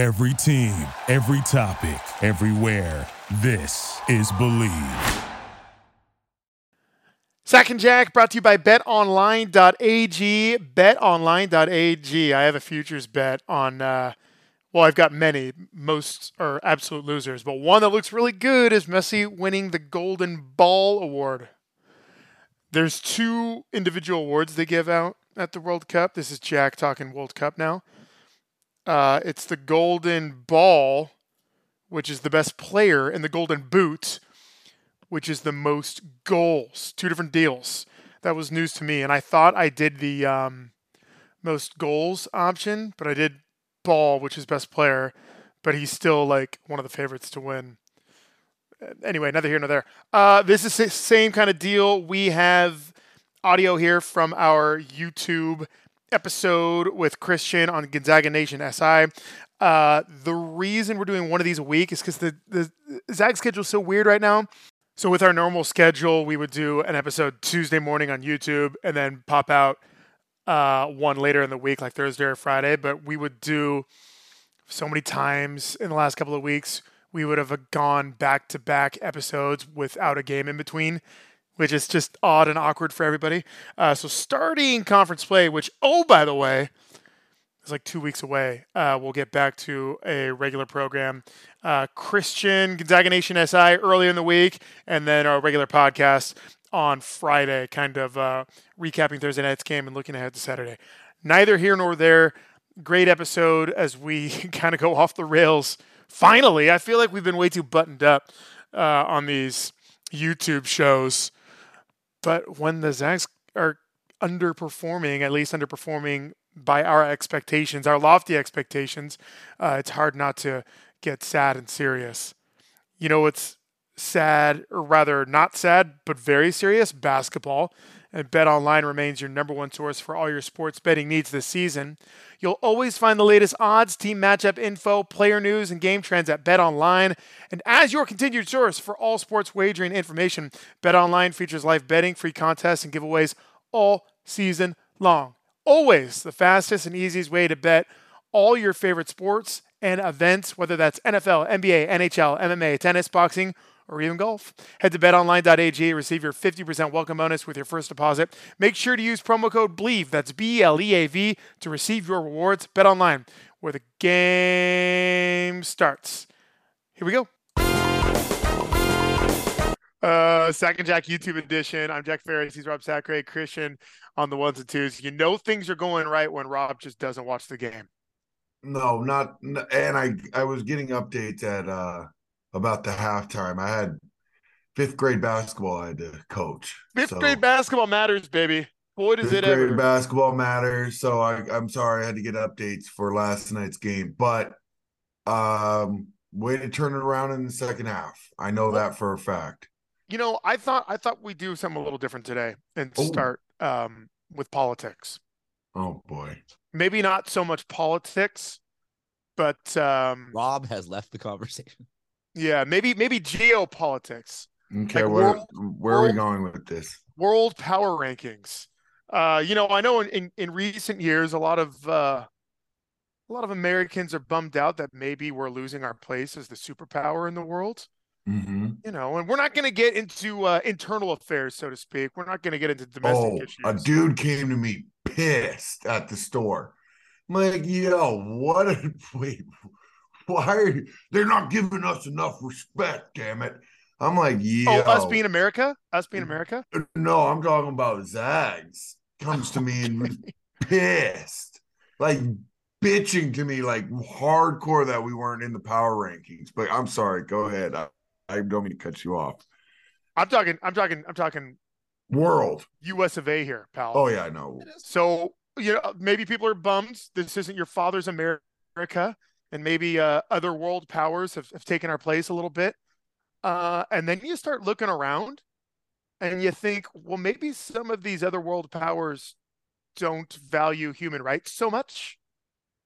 Every team, every topic, everywhere. This is Bleav. Sack and Jack brought to you by betonline.ag. Betonline.ag. I have a futures bet on, uh, well, I've got many. Most are absolute losers, but one that looks really good is Messi winning the Golden Ball Award. There's two individual awards they give out at the World Cup. This is Jack talking World Cup now. Uh, it's the Golden Ball, which is the best player, and the Golden Boot, which is the most goals. Two different deals. That was news to me, and I thought I did the um, most goals option, but I did Ball, which is best player, but he's still like one of the favorites to win. Anyway, neither here nor there. Uh, this is the same kind of deal. We have audio here from our YouTube episode with Christian on Gonzaga Nation SI. Uh, the reason we're doing one of these a week is because the, the Zag schedule is so weird right now. So with our normal schedule, we would do an episode Tuesday morning on YouTube and then pop out uh, one later in the week, like Thursday or Friday. But we would do so many times in the last couple of weeks, we would have gone back to back episodes without a game in between which is just odd and awkward for everybody. Uh, so starting conference play, which oh by the way, is like two weeks away. Uh, we'll get back to a regular program. Uh, Christian Gonzaga Nation SI early in the week, and then our regular podcast on Friday, kind of uh, recapping Thursday night's game and looking ahead to Saturday. Neither here nor there. Great episode as we kind of go off the rails. Finally, I feel like we've been way too buttoned up uh, on these YouTube shows. But when the Zags are underperforming, at least underperforming by our expectations, our lofty expectations, uh, it's hard not to get sad and serious. You know, it's sad, or rather not sad, but very serious basketball. And Bet Online remains your number one source for all your sports betting needs this season. You'll always find the latest odds, team matchup info, player news, and game trends at Bet Online. And as your continued source for all sports wagering information, Bet Online features live betting, free contests, and giveaways all season long. Always the fastest and easiest way to bet all your favorite sports and events, whether that's NFL, NBA, NHL, MMA, tennis, boxing, or even golf. Head to betonline.ag, receive your 50% welcome bonus with your first deposit. Make sure to use promo code BLEAV, that's B L E A V, to receive your rewards. BetOnline, where the game starts. Here we go. Uh, Sack and Jack YouTube edition. I'm Jack Ferris. He's Rob Sacre, Christian on the ones and twos. You know things are going right when Rob just doesn't watch the game. No, not and I I was getting updates at uh about the halftime. I had fifth grade basketball I had to coach. Fifth so, grade basketball matters, baby. Boy, does it ever. basketball matters. So I, I'm sorry I had to get updates for last night's game, but um, way to turn it around in the second half. I know that for a fact. You know, I thought I thought we'd do something a little different today and Ooh. start um, with politics. Oh boy. Maybe not so much politics, but um, Rob has left the conversation. Yeah, maybe maybe geopolitics. Okay, like where world, where are we going with this? World power rankings. Uh, you know, I know in, in, in recent years, a lot of uh, a lot of Americans are bummed out that maybe we're losing our place as the superpower in the world. Mm-hmm. You know, and we're not going to get into uh, internal affairs, so to speak. We're not going to get into domestic oh, issues. A dude came to me pissed at the store. I'm like, yo, what? A, wait, why are you, they're not giving us enough respect? Damn it! I'm like, yeah. Oh, us being America, us being America. No, I'm talking about Zags. Comes to me and pissed, like bitching to me, like hardcore that we weren't in the power rankings. But I'm sorry. Go ahead. I, I don't mean to cut you off. I'm talking. I'm talking. I'm talking. World. U.S. of A. Here, pal. Oh yeah, I know. So you know, maybe people are bummed. This isn't your father's America and maybe uh, other world powers have, have taken our place a little bit. Uh, and then you start looking around and you think, well, maybe some of these other world powers don't value human rights so much.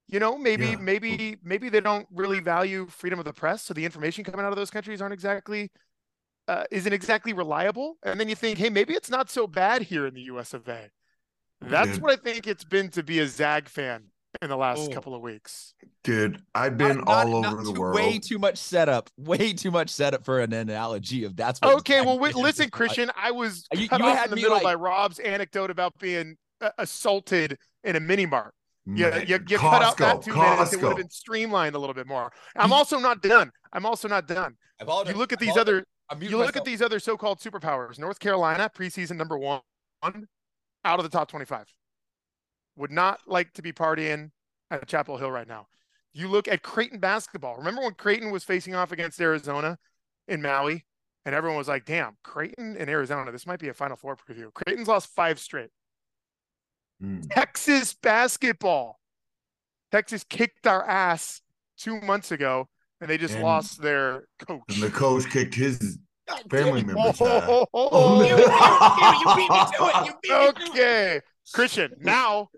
You know, maybe, yeah. maybe, maybe they don't really value freedom of the press. So the information coming out of those countries aren't exactly, uh, isn't exactly reliable. And then you think, hey, maybe it's not so bad here in the US of A. That's what I think it's been to be a Zag fan in the last Oh. couple of weeks. Dude, I've been Not- not- all not over the too- world. Way too much setup. Way too much setup for an analogy of that's what. Okay, well, wait, listen, Christian, I was You- cut you off had in the middle like- by Rob's anecdote about being uh, assaulted in a mini mart. You, Man, you, you cut out that Costco, minutes, it would have been streamlined a little bit more. I'm also not done. I'm also not done. I apologize. You look at these other I'm muting you look myself. at these other so-called superpowers. North Carolina, preseason number one, out of the top 25. Would not like to be partying at Chapel Hill right now. You look at Creighton basketball. Remember when Creighton was facing off against Arizona in Maui? And everyone was like, damn, Creighton and Arizona, this might be a Final Four preview. Creighton's lost five straight. Mm. Texas basketball. Texas kicked our ass two months ago, and they just And- lost their coach. And the coach kicked his family it. members. Oh, ass. oh, oh, oh. You, you, you, you beat me to it. You beat me to it. Okay, Christian. Now,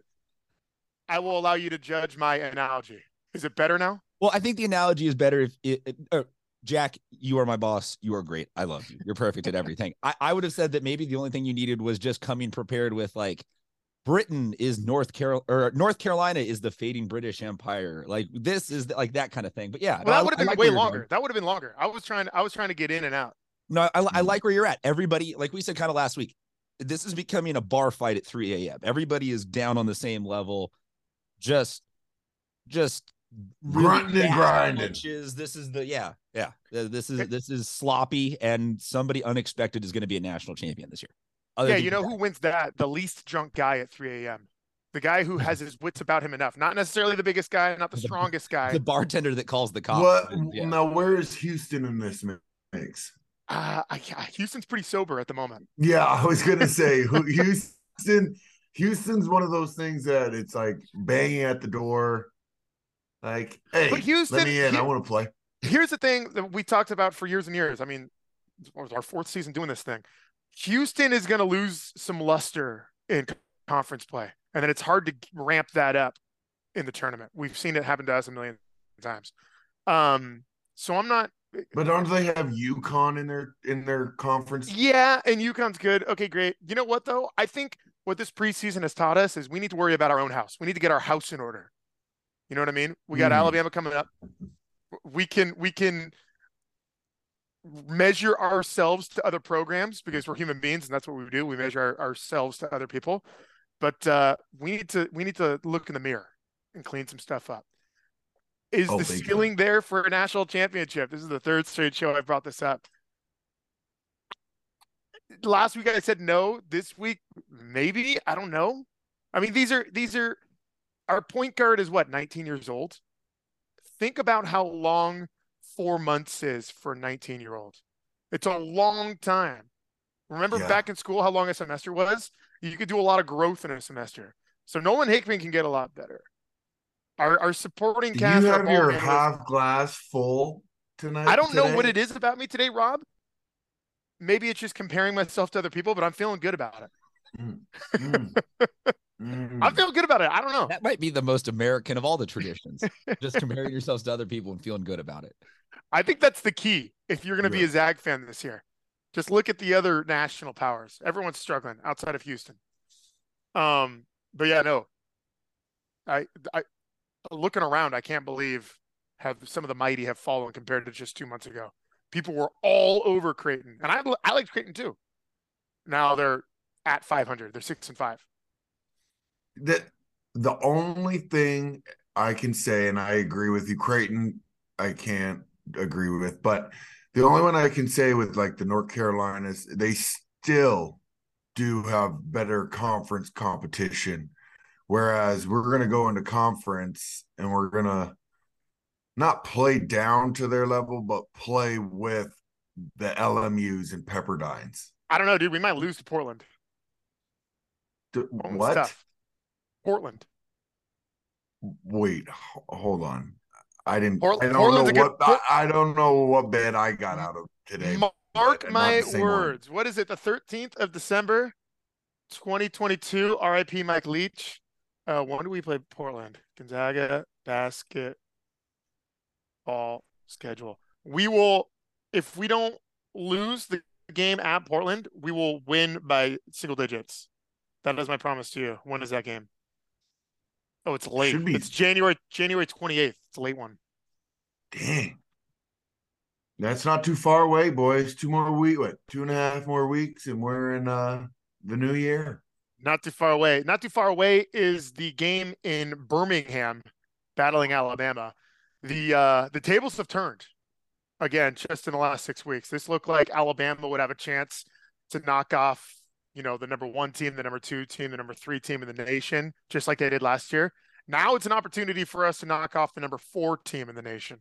I will allow you to judge my analogy. Is it better now? Well, I think the analogy is better if it, it- uh, Jack, you are my boss. You are great. I love you. You're perfect at everything. I, I would have said that maybe the only thing you needed was just coming prepared with like Britain is North Carol or North Carolina is the fading British Empire. Like this is the, like that kind of thing. But yeah, Well, that would have been like way longer. going. That would have been longer. I was trying. I was trying to get in and out. No, I, I like where you're at. Everybody, like we said kind of last week, this is becoming a bar fight at 3 a.m. Everybody is down on the same level. Just, just really Grinding, grinding. punches. This is the yeah, yeah. This is this is sloppy, and somebody unexpected is going to be a national champion this year. Other yeah, you know Jack. who wins that? The least drunk guy at 3 a.m. The guy who has his wits about him enough. Not necessarily the biggest guy, not the The- strongest guy. the bartender that calls the cops. What? Yeah. Now, where is Houston in this mix? Uh, I, Houston's pretty sober at the moment. Yeah, I was gonna say who- Houston. Houston's one of those things that it's like banging at the door. Like, hey, But Houston- let me in. I want to play. Here's the thing that we talked about for years and years. I mean, it was our fourth season doing this thing. Houston is going to lose some luster in conference play, and then it's hard to ramp that up in the tournament. We've seen it happen to us a million times. Um, so I'm not. But don't they have UConn in their in their conference? Yeah, and UConn's good. Okay, great. You know what though? I think what this preseason has taught us is we need to worry about our own house. We need to get our house in order. You know what I mean? We got Mm. Alabama coming up. We can we can measure ourselves to other programs because we're human beings and that's what we do. We measure our, ourselves to other people. But uh, we need to we need to look in the mirror and clean some stuff up. Is Oh, the ceiling there for a national championship? This is the third straight show I brought this up last week I said no. This week, maybe. I don't know. I mean, these are these are our point guard is what, 19 years old? Think about how long four months is for a 19 year old. It's a long time. Remember Yeah. back in school how long a semester was? You could do a lot of growth in a semester. So Nolan Hickman can get a lot better. Our our supporting Do cast. you have your half glass full tonight? I don't know what it is about me today, Rob. Maybe it's just comparing myself to other people, but I'm feeling good about it. Mm. Mm. I'm feeling good about it. I don't know. That might be the most American of all the traditions. just comparing yourselves to other people and feeling good about it. I think that's the key if you're going to be a Zag fan this year. Just look at the other national powers. Everyone's struggling outside of Houston. Um, but yeah, no. I I looking around, I can't believe have some of the mighty have fallen compared to just two months ago. People were all over Creighton, and I I liked Creighton too. Now they're at 500. They're six and five. the the only thing I can say, and I agree with you, Creighton, I can't agree with, but the only one I can say with like the North Carolinas, they still do have better conference competition. Whereas we're gonna go into conference and we're gonna not play down to their level, but play with the LMUs and Pepperdines. I don't know, dude. We might lose to Portland. D- What? stuff. Portland. Wait, h- hold on. I didn't. I don't Portland's know good- what. Port- I, I don't know what bet I got out of today. Mark my same one. words. What is it? The 13th of December, 2022. RIP Mike Leach. Uh, when do we play Portland? Gonzaga basketball schedule. We will, if we don't lose the game at Portland, we will win by single digits. That is my promise to you. When is that game? Oh, it's late. It's January January 28th. It's a late one. Dang. That's not too far away, boys. Two more week, what? Two and a half more weeks, and we're in uh the new year. Not too far away. Not too far away is the game in Birmingham, battling Alabama. The uh the tables have turned again just in the last six weeks. This looked like Alabama would have a chance to knock off, you know, the number one team, the number two team, the number three team in the nation, just like they did last year. Now it's an opportunity for us to knock off the number four team in the nation.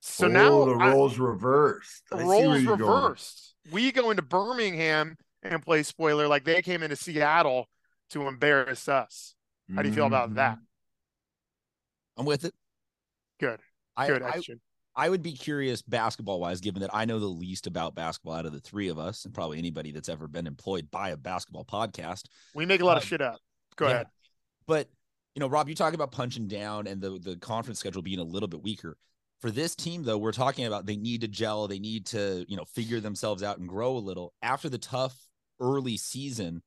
So oh, now the I- roles reversed. the I see where roles you're going. reversed. We go into Birmingham and play spoiler like they came into Seattle to embarrass us. How do you feel about that? Mhm. I'm with it. Good. I, Good I, action. I would be curious basketball wise, given that I know the least about basketball out of the three of us, and probably anybody that's ever been employed by a basketball podcast. We make a lot of um, shit up. Go Yeah. ahead. But you know, Rob, you talk about punching down and the the conference schedule being a little bit weaker. For this team, though, we're talking about they need to gel, they need to, you know, figure themselves out and grow a little after the tough early season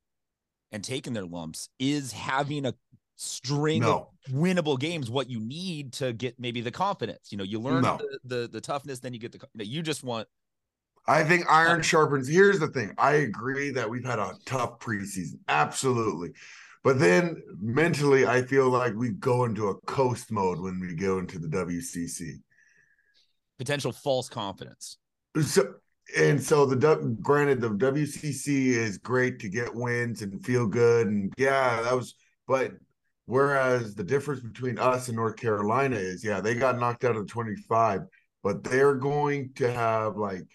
and taking their lumps is having a string No. of winnable games what you need to get maybe the confidence. You know, you learn No. the, the the toughness, then you get the you, know, you just want I think iron sharpens. Here's the thing. I agree that we've had a tough preseason. Absolutely. But then mentally, I feel like we go into a coast mode when we go into the WCC. potential false confidence. So, and so the granted the WCC is great to get wins and feel good and yeah that was but whereas the difference between us and North Carolina is yeah they got knocked out of the 25 but they're going to have like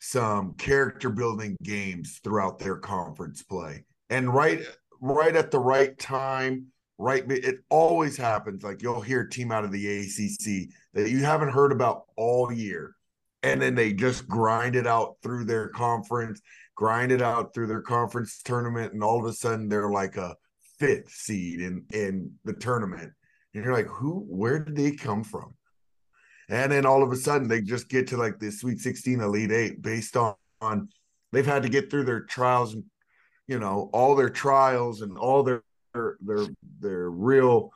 some character building games throughout their conference play. And right right at the right time right it always happens. Like you'll hear a team out of the ACC that you haven't heard about all year and then they just grind it out through their conference, grind it out through their conference tournament, and all of a sudden they're like a fifth seed in in the tournament. And you're like, who? Where did they come from? And then all of a sudden they just get to like the Sweet 16, Elite Eight, based on, on they've had to get through their trials and you know all their trials and all their their their, their real.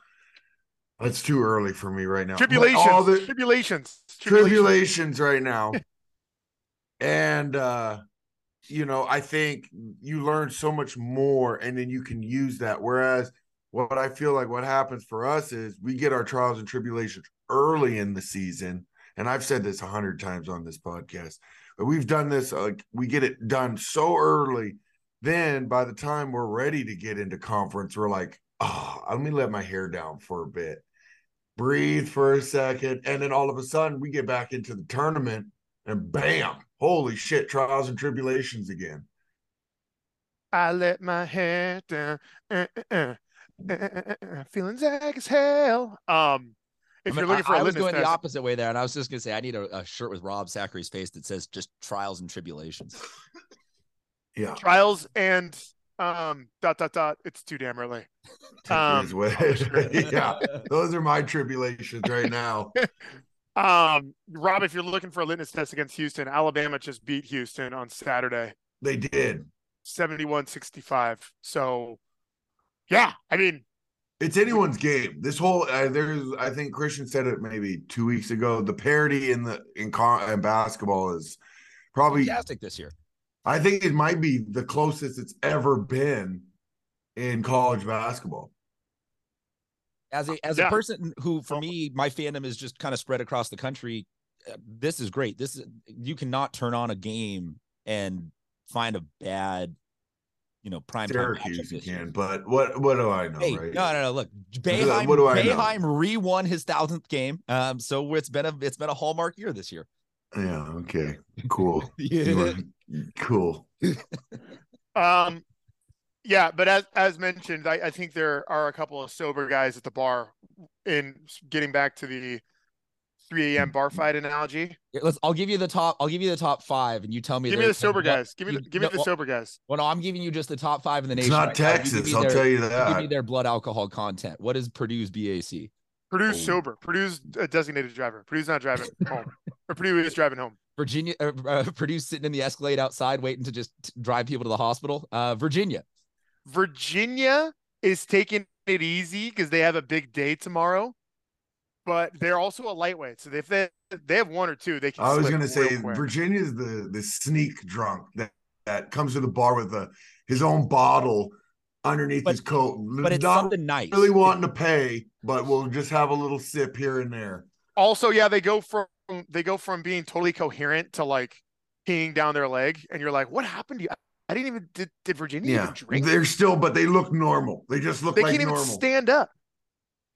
It's too early for me right now. Tribulations. all the- tribulations. tribulations right now. and uh you know, I think you learn so much more and then you can use that. Whereas what I feel like what happens for us is we get our trials and tribulations early in the season. And I've said this a hundred times on this podcast, but we've done this like we get it done so early. Then by the time we're ready to get into conference, we're like, oh, let me let my hair down for a bit breathe for a second, and then all of a sudden we get back into the tournament, and bam, holy shit, trials and tribulations again. I let my hair down. Uh, uh, uh, uh, uh, uh, feeling zag as hell. Um, if I mean, you're looking for I, a I was litmus going the opposite way there, and I was just gonna say I need a, a shirt with Rob Sacre's face that says just trials and tribulations. Yeah, trials and um dot dot dot. It's too damn early. Um, Is what- yeah, those are my tribulations right now. Um, Rob, if you're looking for a litmus test against Houston, Alabama just beat Houston on Saturday, They did. 71-65. So, yeah, I mean, It's anyone's game. This whole uh, there's, I think Christian said it maybe two weeks ago. The parity in the in, con, in basketball is probably Fantastic this year. I think it might be the closest it's ever been in college basketball. As a as Yeah. a person who, for me, my fandom is just kind of spread across the country. uh, This is great. This is you cannot turn on a game and find a bad, you know, prime Syracuse you can, but what what do I know, Hey, right? no, no, no. Look, Boeheim, what do I know? Boeheim re-won his thousandth game. Um, so it's been a it's been a hallmark year this year. Yeah, okay. Cool. Yeah. cool. um, yeah, but as as mentioned, I, I think there are a couple of sober guys at the bar. In getting back to the 3 a.m. bar fight analogy, Let's. I'll give you the top. I'll give you the top five, and you tell me. give me the sober what- guys. Give me you- the, give me no, the well- sober guys. Well, no, I'm giving you just the top five in the It's nation. not right now. You give Texas, me I'll their- tell you Give me that. their blood alcohol content. What is Purdue's BAC? Purdue's Oh. sober. Purdue's a designated driver. Purdue's not driving home, or Purdue is driving home. Virginia, uh, uh, Purdue's sitting in the Escalade outside, waiting to just t- drive people to the hospital. Uh, Virginia, Virginia is taking it easy because they have a big day tomorrow, but they're also a lightweight. So if they they have one or two, they can. I was gonna say Virginia is the the sneak drunk that that comes to the bar with a his own bottle underneath But- his coat, But it's not something nice. really wanting to pay, but we'll just have a little sip here and there. Also, yeah, they go from they go from being totally coherent to like peeing down their leg, and you're like, what happened to you? I didn't even did, did Virginia Yeah, even drink? they're still, but they look normal. They just look They like can't even stand up.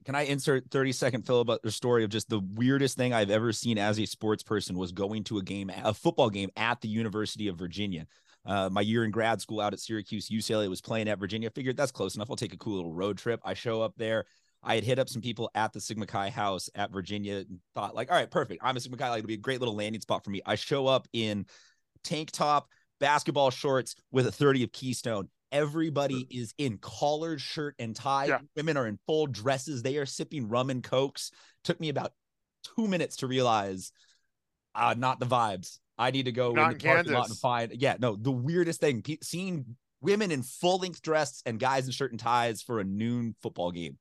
Can I insert 30 second filibuster the story of just the weirdest thing I've ever seen as a sports person was going to a game, a football game at the University of Virginia. Uh, my year in grad school out at Syracuse, UCLA was playing at Virginia. Figured that's close enough. I'll take a cool little road trip. I show up there. I had hit up some people at the Sigma Chi house at Virginia and thought, like, all right, perfect. I'm a Sigma Chi. Like, it'll be a great little landing spot for me. I show up in tank top, basketball shorts with a 30 of Keystone. Everybody is in collared shirt and tie. Yeah. Women are in full dresses. They are sipping rum and cokes. Took me about two minutes to realize, uh, not the vibes. I need to go Not in the parking lot and find. Yeah, no, the weirdest thing: pe- seeing women in full length dress and guys in shirt and ties for a noon football game.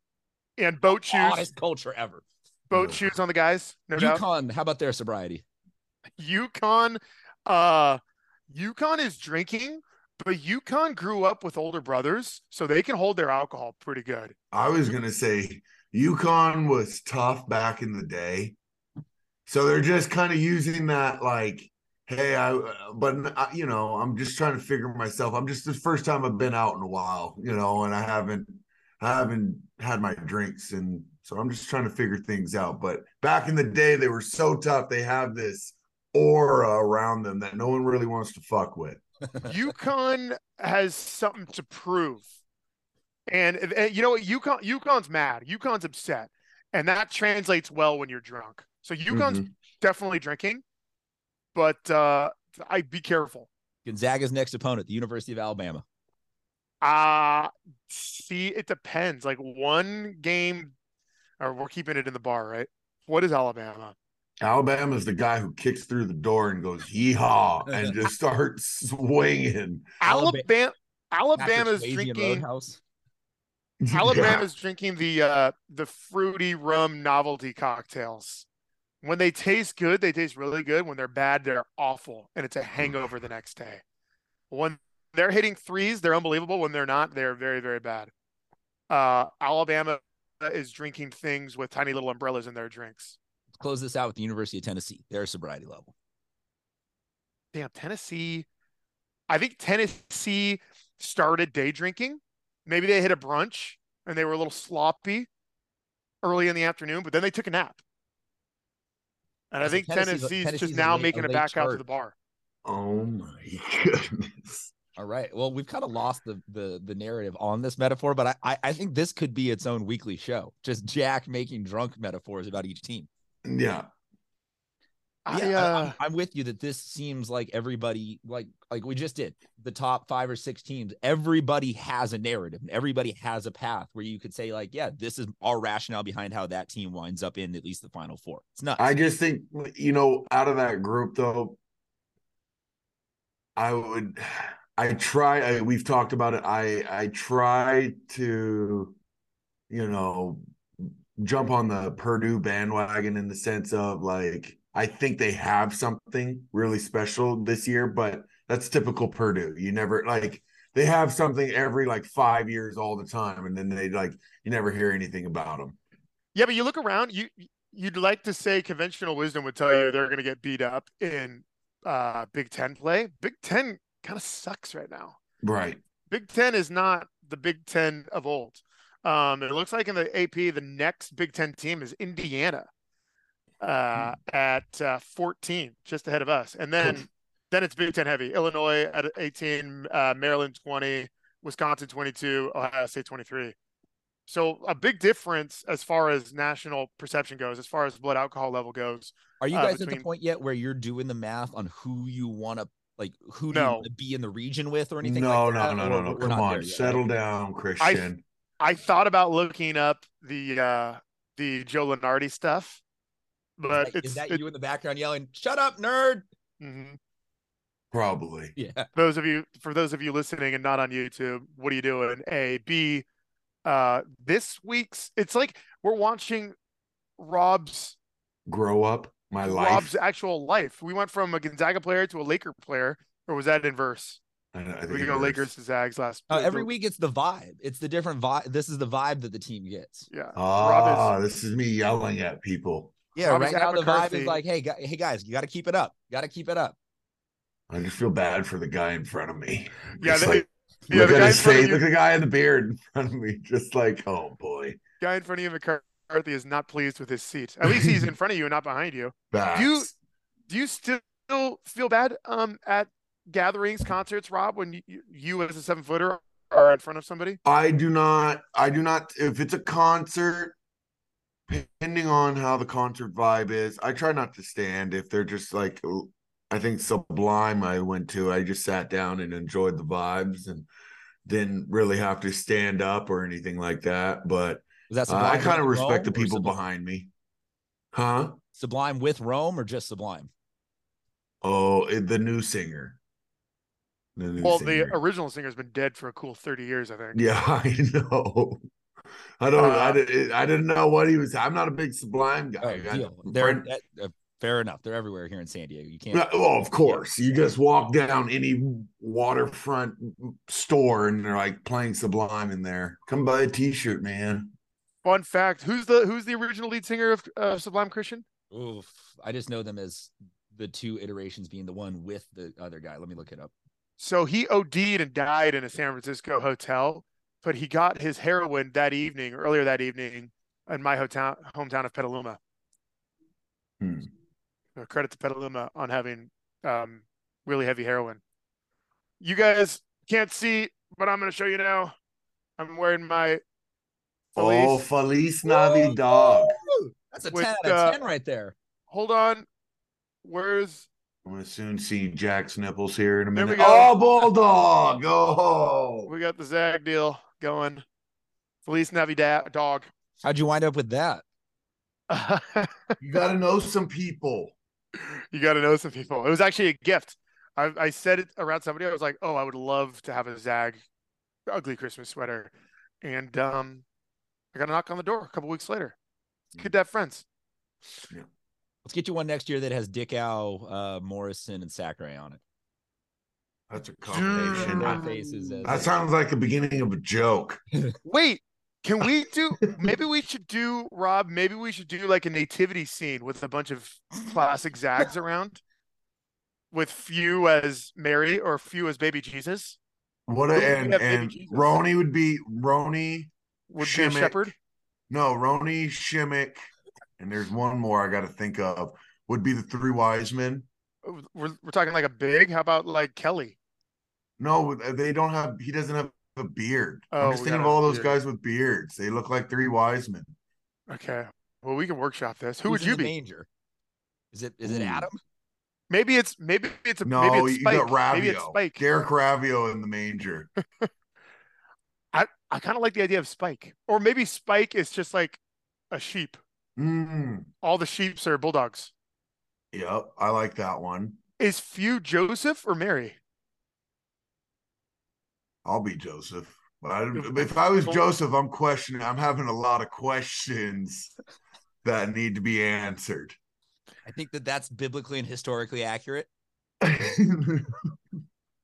And boat shoes, Oddest culture ever. boat shoes on the guys, no doubt. UConn, how about their sobriety? UConn, uh, UConn is drinking, but UConn grew up with older brothers, so they can hold their alcohol pretty good. I was gonna say UConn was tough back in the day, so they're just kind of using that like, hey, I. But I, you know, I'm just trying to figure myself. I'm just the first time I've been out in a while, you know, and I haven't, I haven't had my drinks, and so I'm just trying to figure things out. But back in the day, they were so tough. They have this aura around them that no one really wants to fuck with. UConn has something to prove. And, and you know what? UConn UConn's mad. UConn's upset. And that translates well when you're drunk. So UConn's Mhm. definitely drinking, but uh I be careful. Gonzaga's next opponent, the University of Alabama. Uh see, it depends. Like one game or we're keeping it in the bar, right? What is Alabama? Alabama's the guy who kicks through the door and goes yeehaw and just starts swinging. Alabama- Alabama Alabama's Patrick Swayze in drinking Roadhouse. Alabama's drinking the uh the fruity rum novelty cocktails. When they taste good, they taste really good. When they're bad, they're awful, and it's a hangover the next day. When they're hitting threes, they're unbelievable. When they're not, they're very, very bad. Uh, Alabama is drinking things with tiny little umbrellas in their drinks. Let's close this out with the University of Tennessee, their sobriety level. Damn, Tennessee. I think Tennessee started day drinking. Maybe they hit a brunch and they were a little sloppy early in the afternoon, but then they took a nap. And I So think Tennessee's- Tennessee's, Tennessee's just now late- making it late back out to the bar. Oh my goodness. All right. Well, we've kind of lost the the the narrative on this metaphor, but I, I I think this could be its own weekly show. Just Jack making drunk metaphors about each team. Yeah. I, Yeah, I, uh, I'm, I'm with you that this seems like everybody like like we just did the top five or six teams. Everybody has a narrative. and Everybody has a path where you could say like, yeah, this is our rationale behind how that team winds up in at least the final four. It's not. I just think you know, out of that group though, I would I try I, we've talked about it. I I try to, you know, jump on the Purdue bandwagon in the sense of like I think they have something really special this year, but that's typical Purdue. You never like they have something every like five years all the time, and then they like you never hear anything about them. yeah, but you look around, you you'd like to say conventional wisdom would tell you they're going to get beat up in uh, Big Ten play. Big Ten kind of sucks right now. Right. Big Ten is not the Big Ten of old. Um, it looks like in the AP, the next Big Ten team is Indiana uh, at uh, 14, just ahead of us, and then then it's Big Ten heavy. Illinois at 18, uh, Maryland 20, Wisconsin 22, Ohio State 23. So a big difference as far as national perception goes, as far as blood alcohol level goes. Are you uh, guys at the point yet where you're doing the math on who you want to like who do you No. want to be in the region with or anything? No, like no, that? no, Or no, no. Come on, settle down, Christian. I thought about looking up the uh, the Joe Lunardi stuff, but Is that- it's is that it- you in the background yelling, "Shut up, nerd"? mhm. Probably. Yeah. those of you for those of you listening and not on YouTube, what are you doing? A B Uh, this week's it's like we're watching Rob's Grow up my life. Rob's actual life. We went from a Gonzaga player to a Laker player, or was that inverse? I, I think We it go. Lakers to Zags last. Uh, every week it's the vibe. It's the different vibe. This is the vibe that the team gets. Yeah. Ah, Rob is this is me yelling at people. Yeah, Rob right now at the vibe is like, hey, gu- hey guys, you got to keep it up. Got to keep it up. I just feel bad for the guy in front of me. yeah. Just The, like, yeah, look the at guy his face. Look at the guy in the beard in front of me. Just like, oh boy. guy in front of you, McCarthy, is not pleased with his seat. At least he's in front of you and not behind you. Backs. Do you do you still feel bad um at gatherings, concerts, Rob, when you, you as a seven footer are in front of somebody? I do not. I do not. If it's a concert, depending on how the concert vibe is, I try not to stand. If they're just like, I think Sublime, I went to. I just sat down and enjoyed the vibes and didn't really have to stand up or anything like that. But Was that uh, I kind of respect the Rome or people Sublime? behind me. Huh? Sublime with Rome or just Sublime? Oh, the new singer. The Well, singer. the original singer's been dead for a cool thirty years, I think. Yeah, I know. I don't. I, Uh, didn't, I didn't know what he was. I'm not a big Sublime guy. Oh, I got deal. a They're that- uh, fair enough. They're everywhere here in San Diego. You can't. Yeah, well, of course. You just walk down any waterfront store and they're like playing Sublime in there. Come buy a T-shirt, man. Fun fact: Who's the who's the original lead singer of uh, Sublime Christian? Oof. I just know them as the two iterations being the one with the other guy. Let me look it up. So he OD'd and died in a San Francisco hotel, but he got his heroin that evening, earlier that evening, in my hotel hometown of Petaluma. Hmm. Uh, credit to Petaluma on having um, really heavy heroin. You guys can't see, but I'm going to show you now. I'm wearing my Oh, Feliz. Feliz Navidad. Woo! That's a With, 10 out of uh, 10 right there. Hold on. Where's I'm gonna soon see Jack's nipples here in a There we minute. go. Oh, bulldog! Oh, we got the Zag deal going? Feliz Navidad, dog. How'd you wind up with that? you gotta know some people. you got to know some people. It was actually a gift. I, I said it around somebody. I was like, "Oh, I would love to have a Zag ugly Christmas sweater," and um, I got a knock on the door a couple weeks later. Good to have friends. Let's get you one next year that has Dickau, uh, Morrison, and Sacre on it. That's a combination. Their Mm. faces as That sounds like the beginning of a joke. Wait, can we do? maybe we should do Rob. Maybe we should do like a nativity scene with a bunch of classic Zags around, with few as Mary or few as baby Jesus. What a, and have and Jesus? Roni would be Roni Would be a shepherd. No, Roni Shimmick, and there's one more I got to think of. Would be the three wise men. Oh, we're, we're talking like a big. How about like Kelly? No, they don't have. He doesn't have a beard. Oh, I'm just thinking of all those beard. guys with beards. They look like three wise men. Okay. Well, we can workshop this. Who Who's would you be? Manger? Is it is it Adam? Maybe it's maybe it's a No, maybe it's you got Spike. Maybe it's Spike. Derek Raivio in the manger. I I kind of like the idea of Spike, or maybe Spike is just like a sheep. Mm, All the sheeps are bulldogs. yep, I like that one. Is Few Joseph or Mary? I'll be Joseph. But I, if I was Joseph, I'm questioning. I'm having a lot of questions that need to be answered. I think that that's biblically and historically accurate.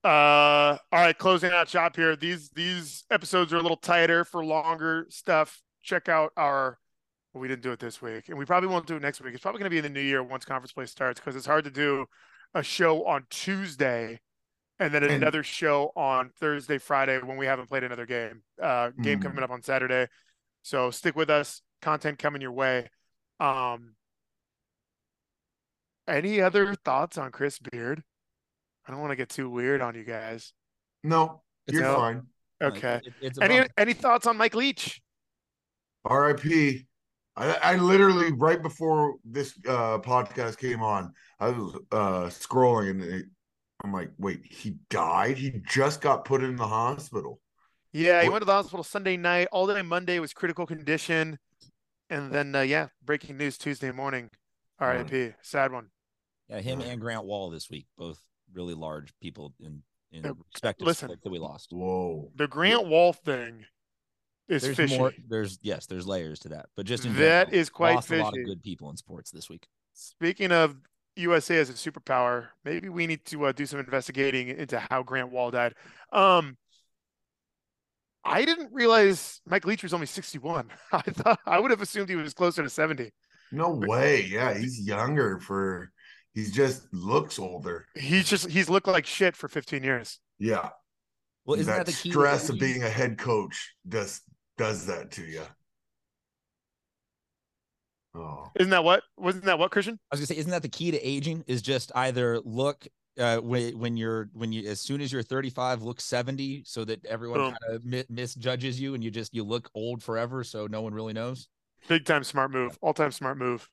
Uh, all right, closing out shop here. These these episodes are a little tighter for longer stuff. Check out our. Well, we didn't do it this week, and we probably won't do it next week. It's probably going to be in the new year once conference play starts because it's hard to do a show on Tuesday and then And- another show on Thursday, Friday when we haven't played another game. Uh, game Mm. coming up on Saturday, so stick with us. Content coming your way. Um, any other thoughts on Chris Beard? I don't want to get too weird on you guys. no, It's you're no. fine. Okay. It- Any bummer. any thoughts on Mike Leach? R.I.P. I, I literally right before this uh, podcast came on, I was uh, scrolling and it, I'm like, wait, he died? He just got put in the hospital. Yeah, he What- went to the hospital Sunday night. All day Monday was critical condition, and then uh, yeah, breaking news Tuesday morning. R.I.P. Sad one. Yeah, him and Grant Wahl this week, both really large people in in Uh, respective listen. sports that we lost. Whoa. The Grant Wahl thing is there's fishy. more. There's yes, there's layers to that, but just in That general, is quite lost a lot of good people in sports this week. Speaking of USA as a superpower, maybe we need to uh, do some investigating into how Grant Wahl died. Um, I didn't realize Mike Leach was only 61. I thought I would have assumed he was closer to 70. No way. Yeah, he's younger for he's just looks older. He's just he's looked like shit for 15 years. Yeah. Well, isn't that, that, the key? stress of being a head coach does does that to you. Oh. Isn't that what? Wasn't that what Christian? I was gonna say, isn't that the key to aging? Is just either look uh, when when you're when you as soon as you're 35, look 70, so that everyone Boom. kind of mi- misjudges you, and you just you look old forever, so no one really knows. Big time smart move. All time smart move.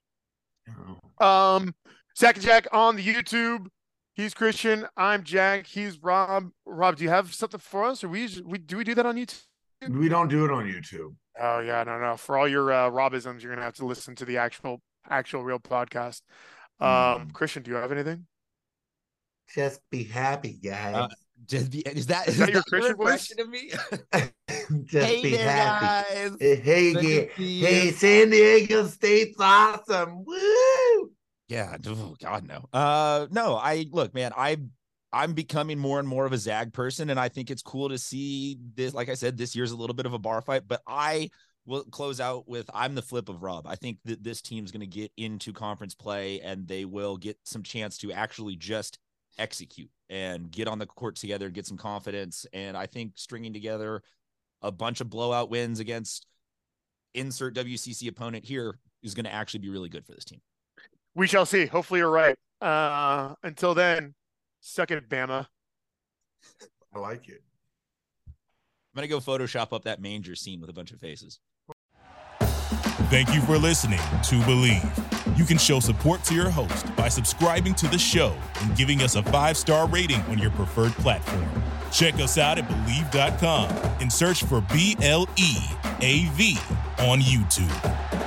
Oh. Um, Sack and Jack on the YouTube. He's Christian. I'm Jack. He's Rob. Rob, do you have something for us, or we we do we do that on YouTube? We don't do it on YouTube. Oh yeah, no, no. For all your uh, Robisms, you're gonna have to listen to the actual, actual, real podcast. Um, Mm. Christian, do you have anything? Just be happy, guys. Uh, Just be, is that Is that your Christian voice? impression of me? Just hey be there, happy. guys. Hey, hey, yeah. hey. San Diego State's awesome. Woo! Yeah. Oh God, no. Uh, no. I look, man. I I'm becoming more and more of a Zag person, and I think it's cool to see this. Like I said, this year's a little bit of a bar fight, but I will close out with I'm the flip of Rob. I think that this team's going to get into conference play, and they will get some chance to actually just execute and get on the court together and get some confidence. And I think stringing together a bunch of blowout wins against insert WCC opponent here is going to actually be really good for this team. We shall see. Hopefully, you're right. Uh, until then, suck it, Bama. I like it. I'm gonna go Photoshop up that manger scene with a bunch of faces. Thank you for listening to Bleav. You can show support to your host by subscribing to the show and giving us a five star rating on your preferred platform. Check us out at Bleav.com and search for B L E A V on YouTube.